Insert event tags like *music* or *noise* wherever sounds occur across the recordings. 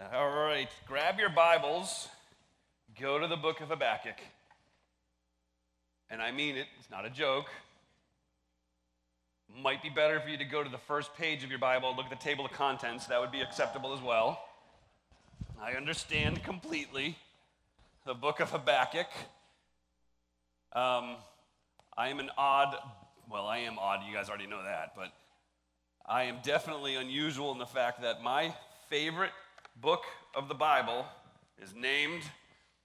All right, grab your Bibles, go to the book of Habakkuk. And I mean it, it's not a joke. Might be better for you to go to the first page of your Bible, look at the table of contents. That would be acceptable as well. I understand completely the book of Habakkuk. Um, I am an odd, well, I am odd, you guys already know that, but I am definitely unusual in the fact that my favorite book of the Bible is named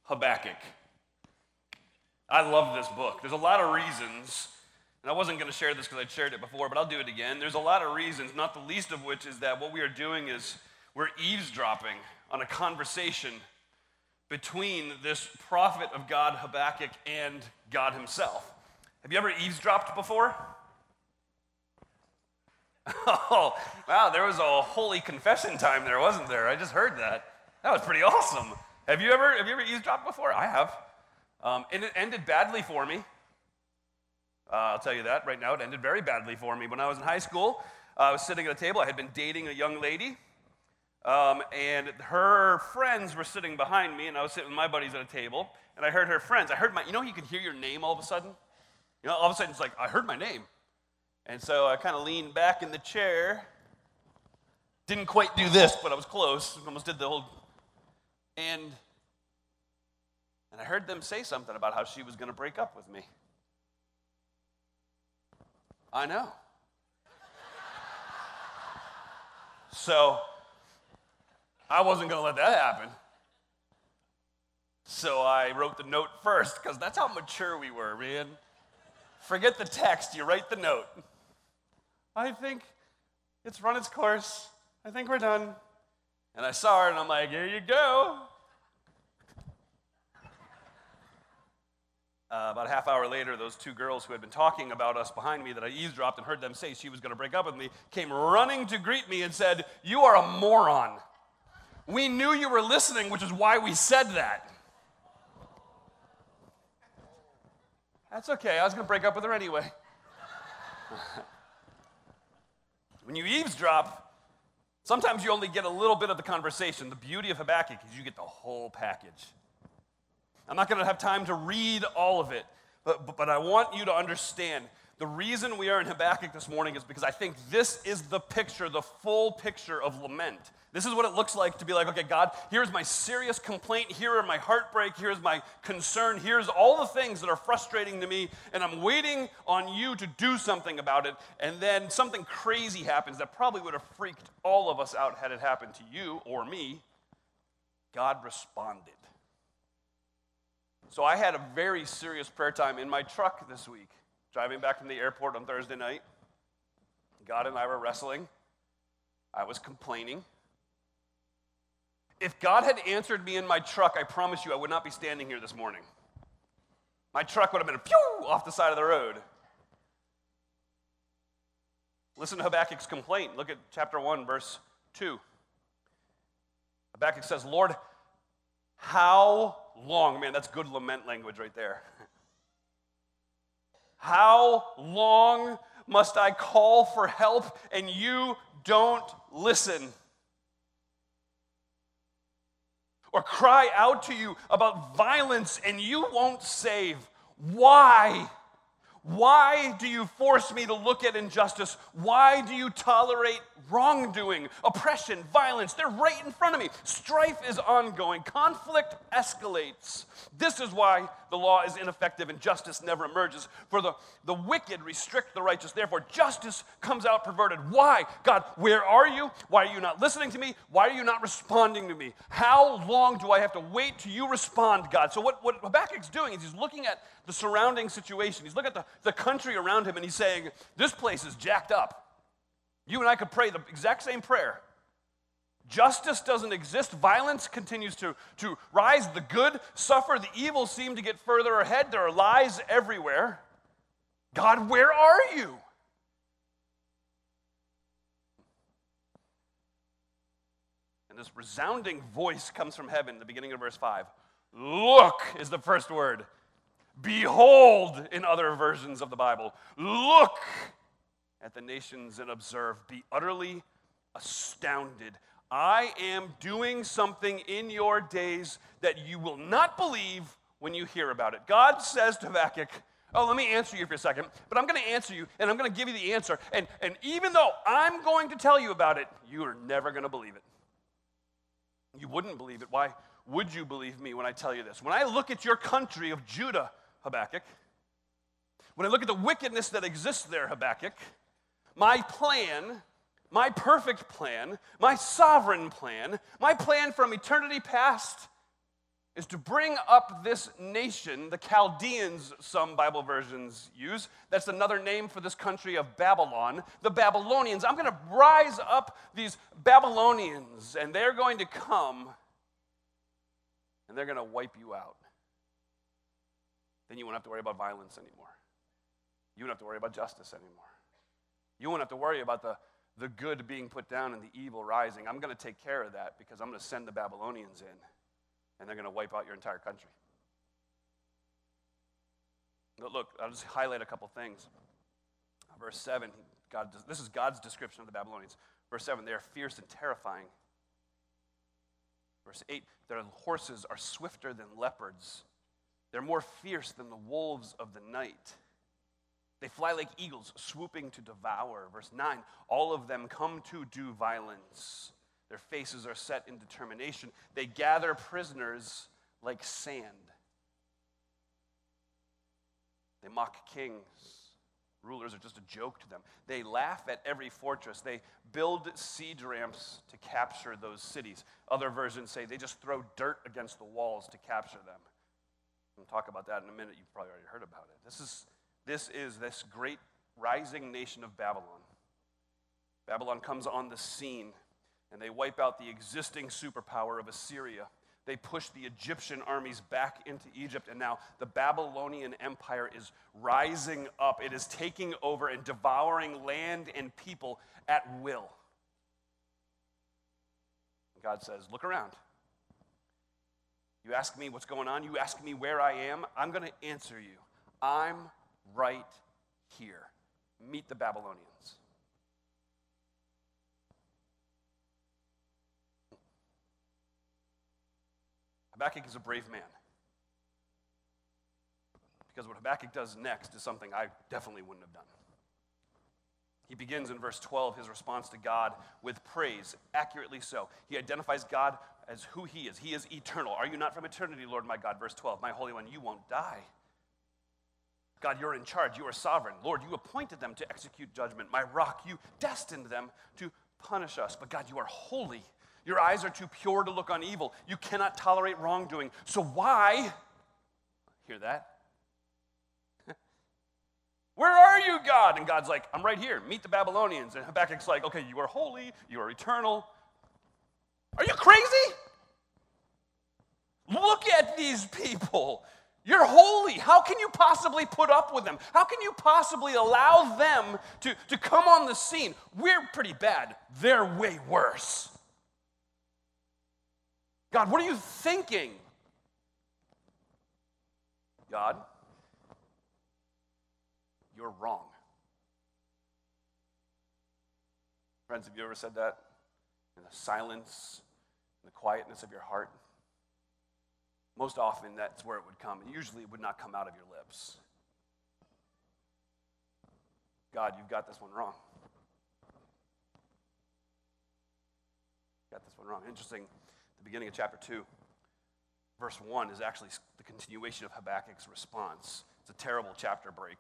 Habakkuk. I love this book. There's a lot of reasons, and I wasn't going to share this because I'd shared it before, but I'll do it again. There's a lot of reasons, not the least of which is that what we are doing is we're eavesdropping on a conversation between this prophet of God, Habakkuk, and God himself. Have you ever eavesdropped before? *laughs* Oh, wow, there was a holy confession time there, wasn't there? I just heard that. That was pretty awesome. Have you ever, have you ever eavesdropped before? I have. Um, and it ended badly for me. Uh, I'll tell you that right now. It ended very badly for me. When I was in high school, uh, I was sitting at a table. I had been dating a young lady. Um, and her friends were sitting behind me, and I was sitting with my buddies at a table, and I heard her friends. I heard my, you know, you can hear your name all of a sudden? You know, all of a sudden it's like, I heard my name. And so I kind of leaned back in the chair. Didn't quite do this, but I was close. Almost did the whole. And, and I heard them say something about how she was going to break up with me. I know. So I wasn't going to let that happen. So I wrote the note first because that's how mature we were, man. Forget the text, you write the note. I think it's run its course. I think we're done. And I saw her and I'm like, here you go. Uh, about a half hour later, those two girls who had been talking about us behind me that I eavesdropped and heard them say she was going to break up with me came running to greet me and said, You are a moron. We knew you were listening, which is why we said that. That's okay. I was going to break up with her anyway. *laughs* when you eavesdrop, sometimes you only get a little bit of the conversation. The beauty of Habakkuk is you get the whole package. I'm not going to have time to read all of it, but, but, but I want you to understand the reason we are in Habakkuk this morning is because I think this is the picture, the full picture of lament. This is what it looks like to be like, okay, God, here's my serious complaint. Here are my heartbreak. Here's my concern. Here's all the things that are frustrating to me. And I'm waiting on you to do something about it. And then something crazy happens that probably would have freaked all of us out had it happened to you or me. God responded. So I had a very serious prayer time in my truck this week driving back from the airport on Thursday night. God and I were wrestling. I was complaining. If God had answered me in my truck, I promise you I would not be standing here this morning. My truck would have been pew off the side of the road. Listen to Habakkuk's complaint. Look at chapter 1, verse 2. Habakkuk says, Lord, how long? Man, that's good lament language right there. How long must I call for help and you don't listen? Or cry out to you about violence and you won't save? Why? Why do you force me to look at injustice? Why do you tolerate wrongdoing, oppression, violence? They're right in front of me. Strife is ongoing, conflict escalates. This is why the law is ineffective and justice never emerges. For the, the wicked restrict the righteous. Therefore, justice comes out perverted. Why? God, where are you? Why are you not listening to me? Why are you not responding to me? How long do I have to wait till you respond, God? So, what, what Habakkuk's doing is he's looking at the surrounding situation. He's looking at the, the country around him and he's saying, This place is jacked up. You and I could pray the exact same prayer. Justice doesn't exist. Violence continues to, to rise. The good suffer. The evil seem to get further ahead. There are lies everywhere. God, where are you? And this resounding voice comes from heaven, the beginning of verse 5. Look is the first word. Behold, in other versions of the Bible. Look at the nations and observe. Be utterly astounded. I am doing something in your days that you will not believe when you hear about it. God says to Habakkuk, Oh, let me answer you for a second, but I'm going to answer you and I'm going to give you the answer. And, and even though I'm going to tell you about it, you are never going to believe it. You wouldn't believe it. Why would you believe me when I tell you this? When I look at your country of Judah, Habakkuk, when I look at the wickedness that exists there, Habakkuk, my plan my perfect plan, my sovereign plan, my plan from eternity past is to bring up this nation, the Chaldeans, some Bible versions use. That's another name for this country of Babylon. The Babylonians. I'm going to rise up these Babylonians, and they're going to come and they're going to wipe you out. You won't have to worry about violence anymore. You won't have to worry about justice anymore. You won't have to worry about the the good being put down and the evil rising. I'm going to take care of that because I'm going to send the Babylonians in and they're going to wipe out your entire country. But look, I'll just highlight a couple things. Verse 7, God, this is God's description of the Babylonians. Verse 7, they are fierce and terrifying. Verse 8, their horses are swifter than leopards. They're more fierce than the wolves of the night. They fly like eagles, swooping to devour. Verse 9 All of them come to do violence. Their faces are set in determination. They gather prisoners like sand. They mock kings. Rulers are just a joke to them. They laugh at every fortress. They build siege ramps to capture those cities. Other versions say they just throw dirt against the walls to capture them. We'll talk about that in a minute. You've probably already heard about it. This is this is this great rising nation of Babylon. Babylon comes on the scene and they wipe out the existing superpower of Assyria. They push the Egyptian armies back into Egypt, and now the Babylonian Empire is rising up. It is taking over and devouring land and people at will. God says, Look around. You ask me what's going on, you ask me where I am, I'm going to answer you. I'm right here. Meet the Babylonians. Habakkuk is a brave man. Because what Habakkuk does next is something I definitely wouldn't have done. He begins in verse 12 his response to God with praise, accurately so. He identifies God as who he is. He is eternal. Are you not from eternity, Lord my God? Verse 12, my Holy One, you won't die. God, you're in charge. You are sovereign. Lord, you appointed them to execute judgment. My rock, you destined them to punish us. But God, you are holy. Your eyes are too pure to look on evil. You cannot tolerate wrongdoing. So why? Hear that? *laughs* Where are you, God? And God's like, I'm right here. Meet the Babylonians. And Habakkuk's like, okay, you are holy. You are eternal. Are you crazy? Look at these people. You're holy. How can you possibly put up with them? How can you possibly allow them to, to come on the scene? We're pretty bad. They're way worse. God, what are you thinking? God, you're wrong. Friends, have you ever said that in the silence, the quietness of your heart? Most often, that's where it would come. Usually, it would not come out of your lips. God, you've got this one wrong. Got this one wrong. Interesting. The beginning of chapter 2, verse 1 is actually the continuation of Habakkuk's response. It's a terrible chapter break.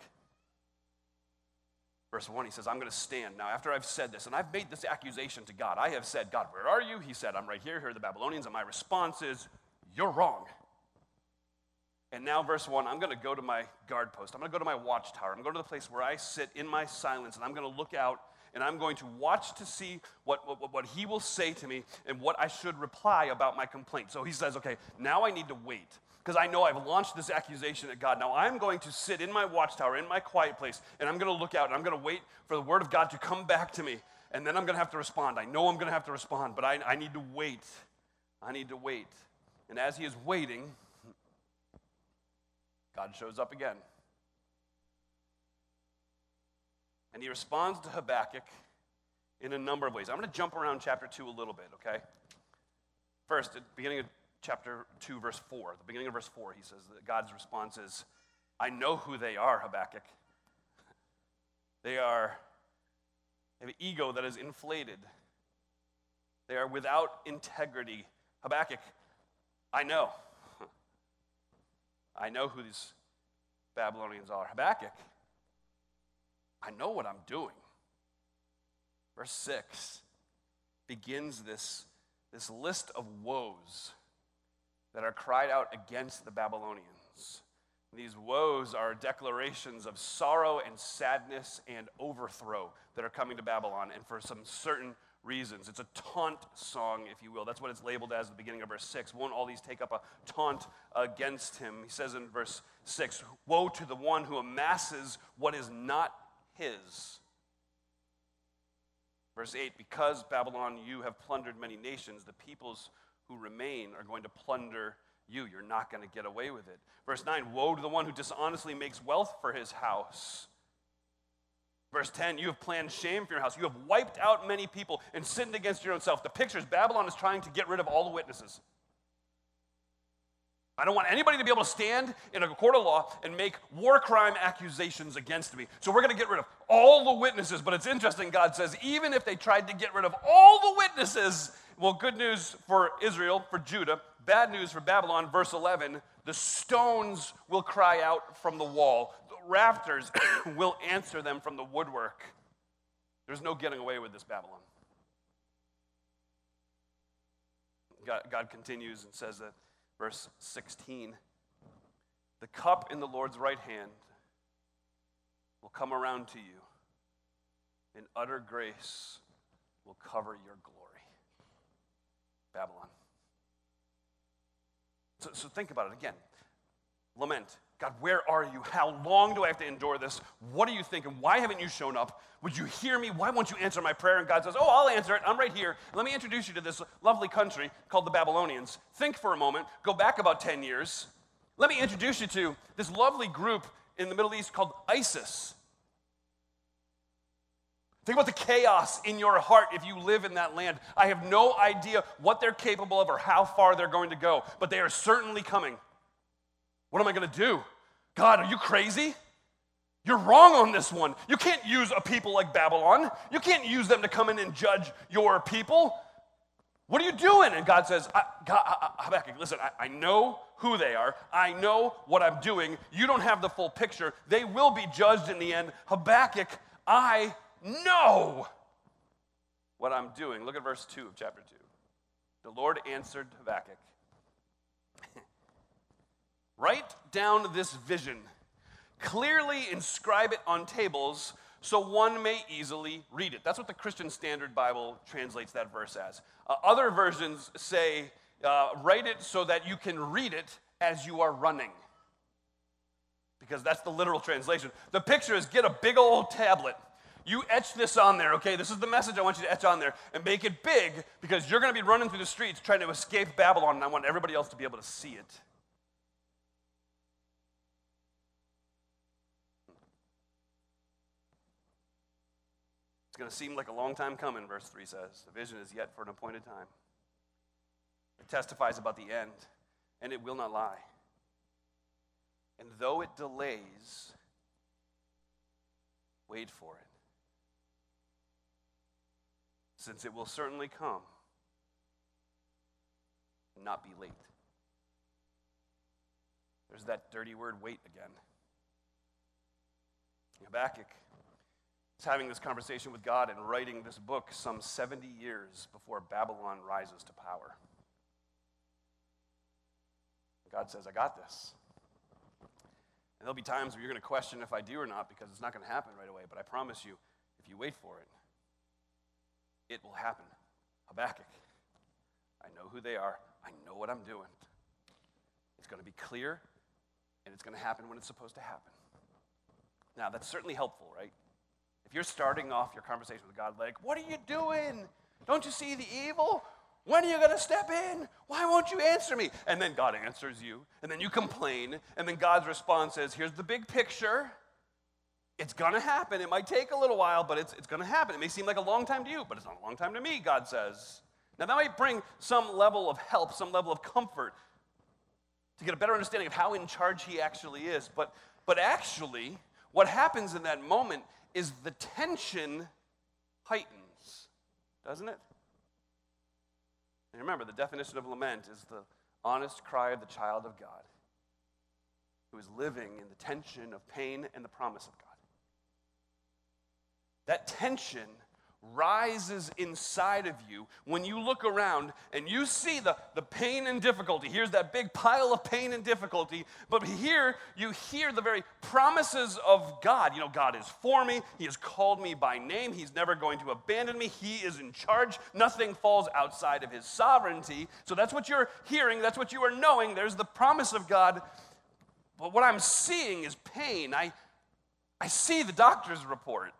Verse 1, he says, I'm going to stand. Now, after I've said this, and I've made this accusation to God, I have said, God, where are you? He said, I'm right here. Here are the Babylonians. And my response is, You're wrong. And now, verse 1, I'm going to go to my guard post. I'm going to go to my watchtower. I'm going to the place where I sit in my silence, and I'm going to look out and I'm going to watch to see what, what, what he will say to me and what I should reply about my complaint. So he says, okay, now I need to wait because I know I've launched this accusation at God. Now I'm going to sit in my watchtower, in my quiet place, and I'm going to look out and I'm going to wait for the word of God to come back to me. And then I'm going to have to respond. I know I'm going to have to respond, but I, I need to wait. I need to wait. And as he is waiting, God shows up again. And he responds to Habakkuk in a number of ways. I'm going to jump around chapter 2 a little bit, okay? First, at the beginning of chapter 2, verse 4, the beginning of verse 4, he says that God's response is, I know who they are, Habakkuk. They are they have an ego that is inflated. They are without integrity. Habakkuk, I know. I know who these Babylonians are. Habakkuk, I know what I'm doing. Verse 6 begins this, this list of woes that are cried out against the Babylonians. These woes are declarations of sorrow and sadness and overthrow that are coming to Babylon, and for some certain reasons. It's a taunt song, if you will. That's what it's labeled as at the beginning of verse 6. Won't all these take up a taunt against him? He says in verse 6 Woe to the one who amasses what is not his. Verse 8 Because Babylon, you have plundered many nations, the peoples who remain are going to plunder you. You're not going to get away with it. Verse 9 Woe to the one who dishonestly makes wealth for his house. Verse 10, you have planned shame for your house. You have wiped out many people and sinned against your own self. The picture is Babylon is trying to get rid of all the witnesses. I don't want anybody to be able to stand in a court of law and make war crime accusations against me. So we're going to get rid of all the witnesses. But it's interesting, God says, even if they tried to get rid of all the witnesses, well, good news for Israel, for Judah, bad news for Babylon, verse 11 the stones will cry out from the wall, the rafters *coughs* will answer them from the woodwork. There's no getting away with this Babylon. God, God continues and says that, verse 16 the cup in the Lord's right hand will come around to you, and utter grace will cover your glory. Babylon. So, so think about it again. Lament. God, where are you? How long do I have to endure this? What are you thinking? Why haven't you shown up? Would you hear me? Why won't you answer my prayer? And God says, Oh, I'll answer it. I'm right here. Let me introduce you to this lovely country called the Babylonians. Think for a moment. Go back about 10 years. Let me introduce you to this lovely group in the Middle East called ISIS. Think about the chaos in your heart if you live in that land. I have no idea what they're capable of or how far they're going to go, but they are certainly coming. What am I going to do? God, are you crazy? You're wrong on this one. You can't use a people like Babylon. You can't use them to come in and judge your people. What are you doing? And God says, I, God, I, Habakkuk, listen, I, I know who they are. I know what I'm doing. You don't have the full picture. They will be judged in the end. Habakkuk, I know what I'm doing. Look at verse 2 of chapter 2. The Lord answered Habakkuk Write down this vision, clearly inscribe it on tables so one may easily read it. That's what the Christian Standard Bible translates that verse as. Uh, other versions say, uh, write it so that you can read it as you are running. Because that's the literal translation. The picture is get a big old tablet you etch this on there, okay? This is the message I want you to etch on there and make it big because you're going to be running through the streets trying to escape Babylon, and I want everybody else to be able to see it. It's going to seem like a long time coming, verse 3 says. The vision is yet for an appointed time. It testifies about the end, and it will not lie. And though it delays, wait for it since it will certainly come and not be late. There's that dirty word wait again. Habakkuk is having this conversation with God and writing this book some 70 years before Babylon rises to power. God says, I got this. And there'll be times where you're going to question if I do or not because it's not going to happen right away. But I promise you, if you wait for it, it will happen. Habakkuk, I know who they are. I know what I'm doing. It's going to be clear, and it's going to happen when it's supposed to happen. Now, that's certainly helpful, right? If you're starting off your conversation with God, like, what are you doing? Don't you see the evil? When are you going to step in? Why won't you answer me? And then God answers you, and then you complain, and then God's response is, here's the big picture. It's going to happen. It might take a little while, but it's, it's going to happen. It may seem like a long time to you, but it's not a long time to me, God says. Now, that might bring some level of help, some level of comfort to get a better understanding of how in charge He actually is. But, but actually, what happens in that moment is the tension heightens, doesn't it? And remember, the definition of lament is the honest cry of the child of God who is living in the tension of pain and the promise of God. That tension rises inside of you when you look around and you see the, the pain and difficulty. Here's that big pile of pain and difficulty, but here you hear the very promises of God. You know, God is for me, He has called me by name, He's never going to abandon me, He is in charge, nothing falls outside of His sovereignty. So that's what you're hearing, that's what you are knowing. There's the promise of God. But what I'm seeing is pain. I, I see the doctor's report.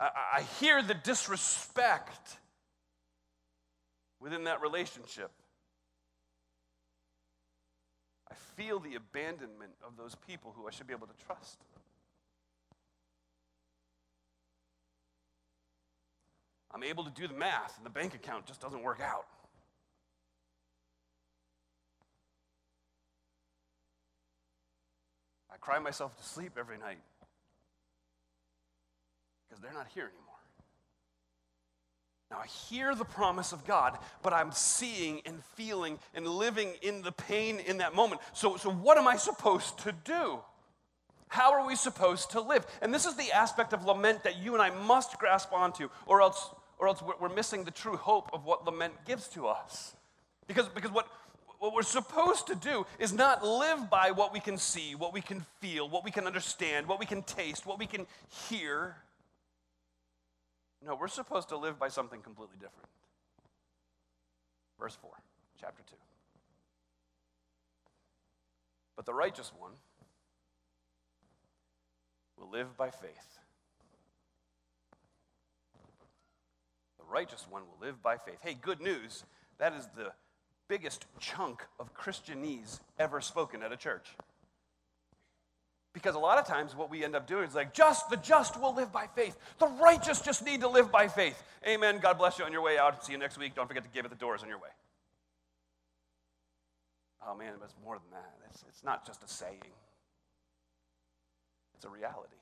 I, I hear the disrespect within that relationship. I feel the abandonment of those people who I should be able to trust. I'm able to do the math, and the bank account just doesn't work out. I cry myself to sleep every night because they're not here anymore. Now, I hear the promise of God, but I'm seeing and feeling and living in the pain in that moment. So, so what am I supposed to do? How are we supposed to live? And this is the aspect of lament that you and I must grasp onto, or else, or else we're missing the true hope of what lament gives to us. Because, because what, what we're supposed to do is not live by what we can see, what we can feel, what we can understand, what we can taste, what we can hear. No, we're supposed to live by something completely different. Verse 4, chapter 2. But the righteous one will live by faith. The righteous one will live by faith. Hey, good news. That is the biggest chunk of Christianese ever spoken at a church. Because a lot of times what we end up doing is like, just the just will live by faith. The righteous just need to live by faith. Amen. God bless you on your way out. See you next week. Don't forget to give at the doors on your way. Oh man, it's more than that. It's, it's not just a saying, it's a reality.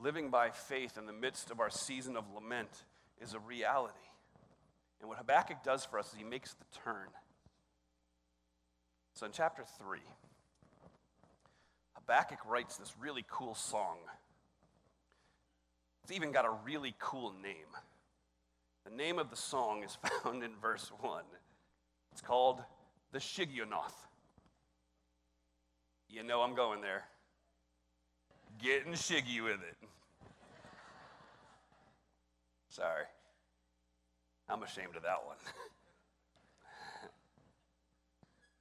Living by faith in the midst of our season of lament is a reality. And what Habakkuk does for us is he makes the turn. So in chapter 3, Habakkuk writes this really cool song. It's even got a really cool name. The name of the song is *laughs* found in verse 1. It's called the Shigionoth. You know I'm going there. Getting shiggy with it. *laughs* Sorry. I'm ashamed of that one. *laughs*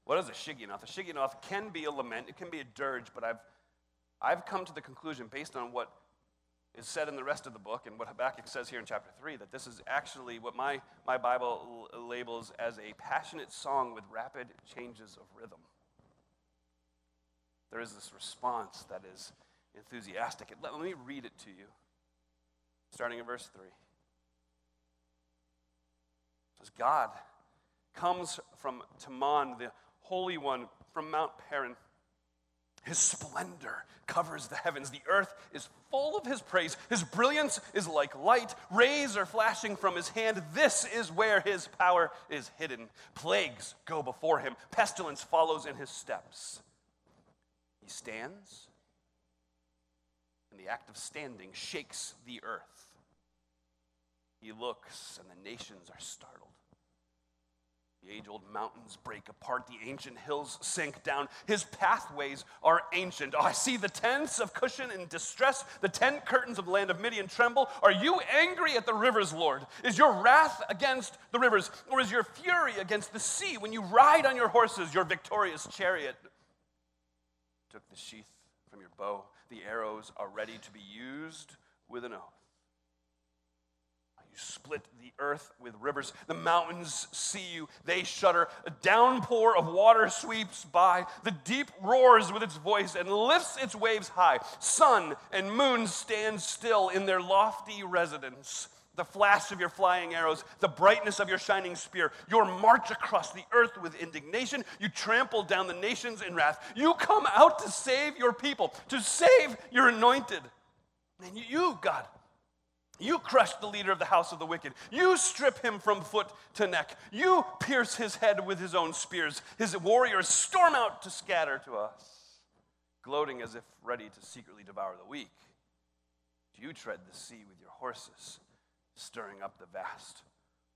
What is a shigionoth? A shigionoth can be a lament, it can be a dirge, but I've, I've come to the conclusion, based on what is said in the rest of the book and what Habakkuk says here in chapter 3, that this is actually what my, my Bible labels as a passionate song with rapid changes of rhythm. There is this response that is enthusiastic. Let, let me read it to you, starting in verse 3. It says, God comes from Teman, the Holy One from Mount Paran. His splendor covers the heavens. The earth is full of his praise. His brilliance is like light. Rays are flashing from his hand. This is where his power is hidden. Plagues go before him, pestilence follows in his steps. He stands, and the act of standing shakes the earth. He looks, and the nations are startled. The age old mountains break apart, the ancient hills sink down. His pathways are ancient. Oh, I see the tents of Cushan in distress, the tent curtains of the land of Midian tremble. Are you angry at the rivers, Lord? Is your wrath against the rivers, or is your fury against the sea when you ride on your horses, your victorious chariot? Took the sheath from your bow, the arrows are ready to be used with an oath. Split the earth with rivers. The mountains see you, they shudder. A downpour of water sweeps by. The deep roars with its voice and lifts its waves high. Sun and moon stand still in their lofty residence the flash of your flying arrows, the brightness of your shining spear, your march across the earth with indignation. You trample down the nations in wrath. You come out to save your people, to save your anointed. And you, God, you crush the leader of the house of the wicked. You strip him from foot to neck. You pierce his head with his own spears. His warriors storm out to scatter to us, gloating as if ready to secretly devour the weak. You tread the sea with your horses stirring up the vast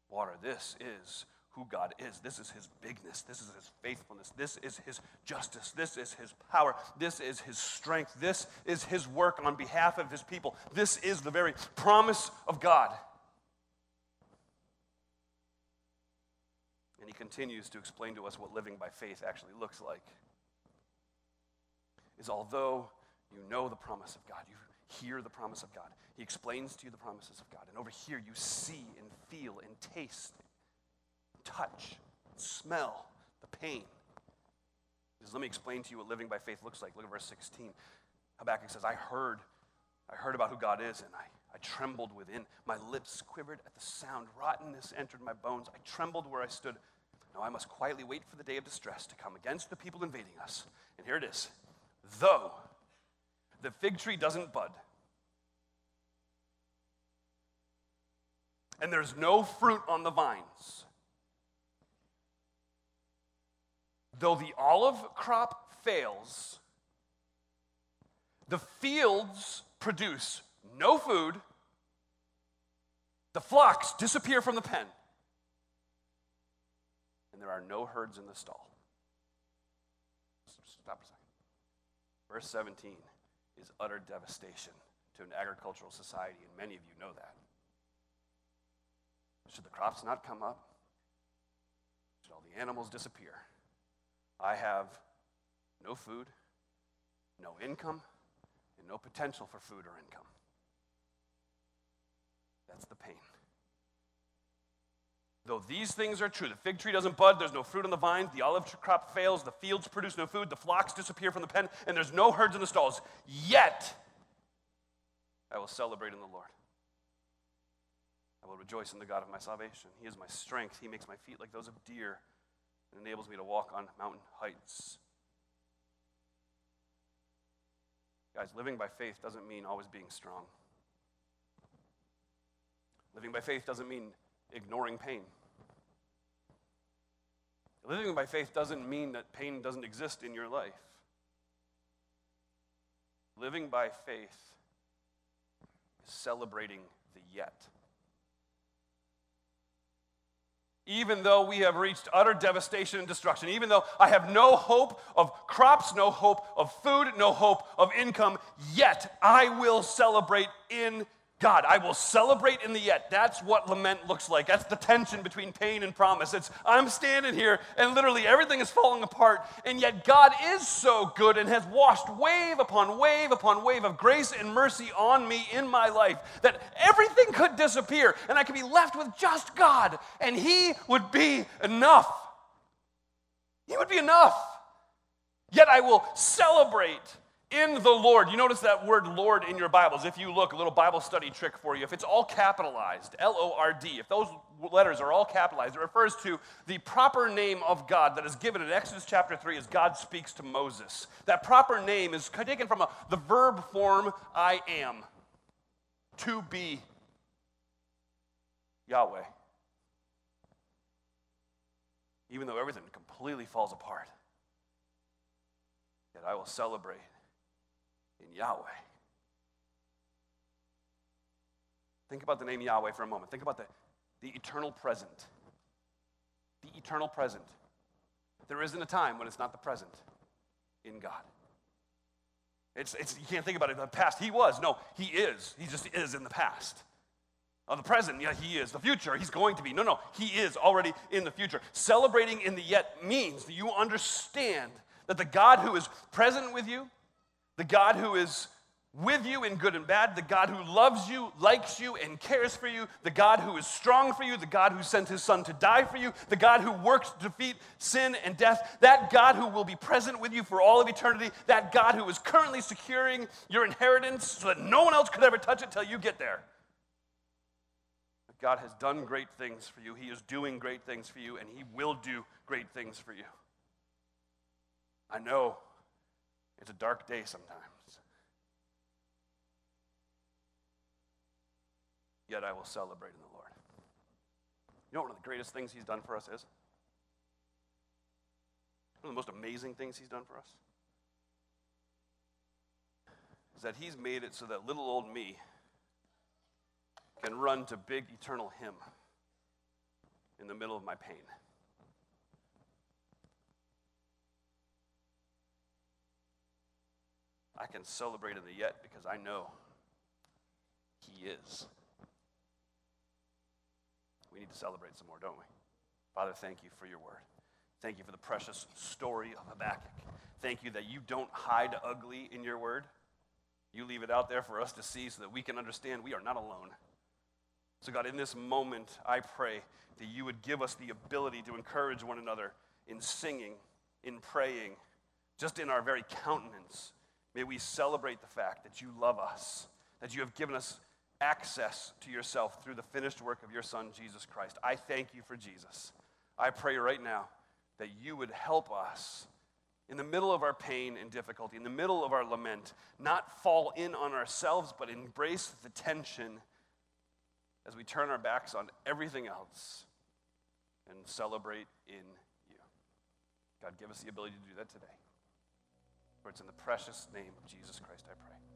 water. This is who God is. This is his bigness. This is his faithfulness. This is his justice. This is his power. This is his strength. This is his work on behalf of his people. This is the very promise of God. And he continues to explain to us what living by faith actually looks like. Is although you know the promise of God, you hear the promise of God. He explains to you the promises of God. And over here, you see and feel and taste, touch, smell the pain. Let me explain to you what living by faith looks like. Look at verse 16. Habakkuk says, I heard, I heard about who God is, and I, I trembled within. My lips quivered at the sound. Rottenness entered my bones. I trembled where I stood. Now I must quietly wait for the day of distress to come against the people invading us. And here it is. Though the fig tree doesn't bud. And there's no fruit on the vines. Though the olive crop fails, the fields produce no food, the flocks disappear from the pen, and there are no herds in the stall. Stop a second. Verse 17 is utter devastation to an agricultural society, and many of you know that. Should the crops not come up? Should all the animals disappear? I have no food, no income, and no potential for food or income. That's the pain. Though these things are true, the fig tree doesn't bud, there's no fruit on the vines, the olive crop fails, the fields produce no food, the flocks disappear from the pen, and there's no herds in the stalls, yet I will celebrate in the Lord. I will rejoice in the God of my salvation. He is my strength. He makes my feet like those of deer and enables me to walk on mountain heights. Guys, living by faith doesn't mean always being strong. Living by faith doesn't mean ignoring pain. Living by faith doesn't mean that pain doesn't exist in your life. Living by faith is celebrating the yet. Even though we have reached utter devastation and destruction, even though I have no hope of crops, no hope of food, no hope of income, yet I will celebrate in God, I will celebrate in the yet. That's what lament looks like. That's the tension between pain and promise. It's I'm standing here and literally everything is falling apart, and yet God is so good and has washed wave upon wave upon wave of grace and mercy on me in my life that everything could disappear and I could be left with just God, and He would be enough. He would be enough. Yet I will celebrate in the Lord. You notice that word Lord in your Bibles. If you look, a little Bible study trick for you. If it's all capitalized, L O R D, if those letters are all capitalized, it refers to the proper name of God that is given in Exodus chapter 3 as God speaks to Moses. That proper name is taken from a, the verb form I am, to be Yahweh. Even though everything completely falls apart, yet I will celebrate in Yahweh. Think about the name Yahweh for a moment. Think about the, the eternal present. The eternal present. There isn't a time when it's not the present in God. It's, it's, you can't think about it the past. He was. No, he is. He just is in the past. Of the present, yeah, he is. The future, he's going to be. No, no, he is already in the future. Celebrating in the yet means that you understand that the God who is present with you, the God who is with you in good and bad, the God who loves you, likes you, and cares for you, the God who is strong for you, the God who sent his son to die for you, the God who works to defeat sin and death, that God who will be present with you for all of eternity, that God who is currently securing your inheritance so that no one else could ever touch it till you get there. God has done great things for you. He is doing great things for you, and He will do great things for you. I know it's a dark day sometimes. yet I will celebrate in the Lord. You know what one of the greatest things He's done for us is? One of the most amazing things He's done for us is that He's made it so that little old me can run to big eternal Him in the middle of my pain. I can celebrate in the yet because I know He is we need to celebrate some more, don't we? Father, thank you for your word. Thank you for the precious story of Habakkuk. Thank you that you don't hide ugly in your word. You leave it out there for us to see so that we can understand we are not alone. So, God, in this moment, I pray that you would give us the ability to encourage one another in singing, in praying, just in our very countenance. May we celebrate the fact that you love us, that you have given us access to yourself through the finished work of your Son, Jesus Christ. I thank you for Jesus. I pray right now that you would help us in the middle of our pain and difficulty, in the middle of our lament, not fall in on ourselves, but embrace the tension as we turn our backs on everything else and celebrate in you. God, give us the ability to do that today. For it's in the precious name of Jesus Christ I pray.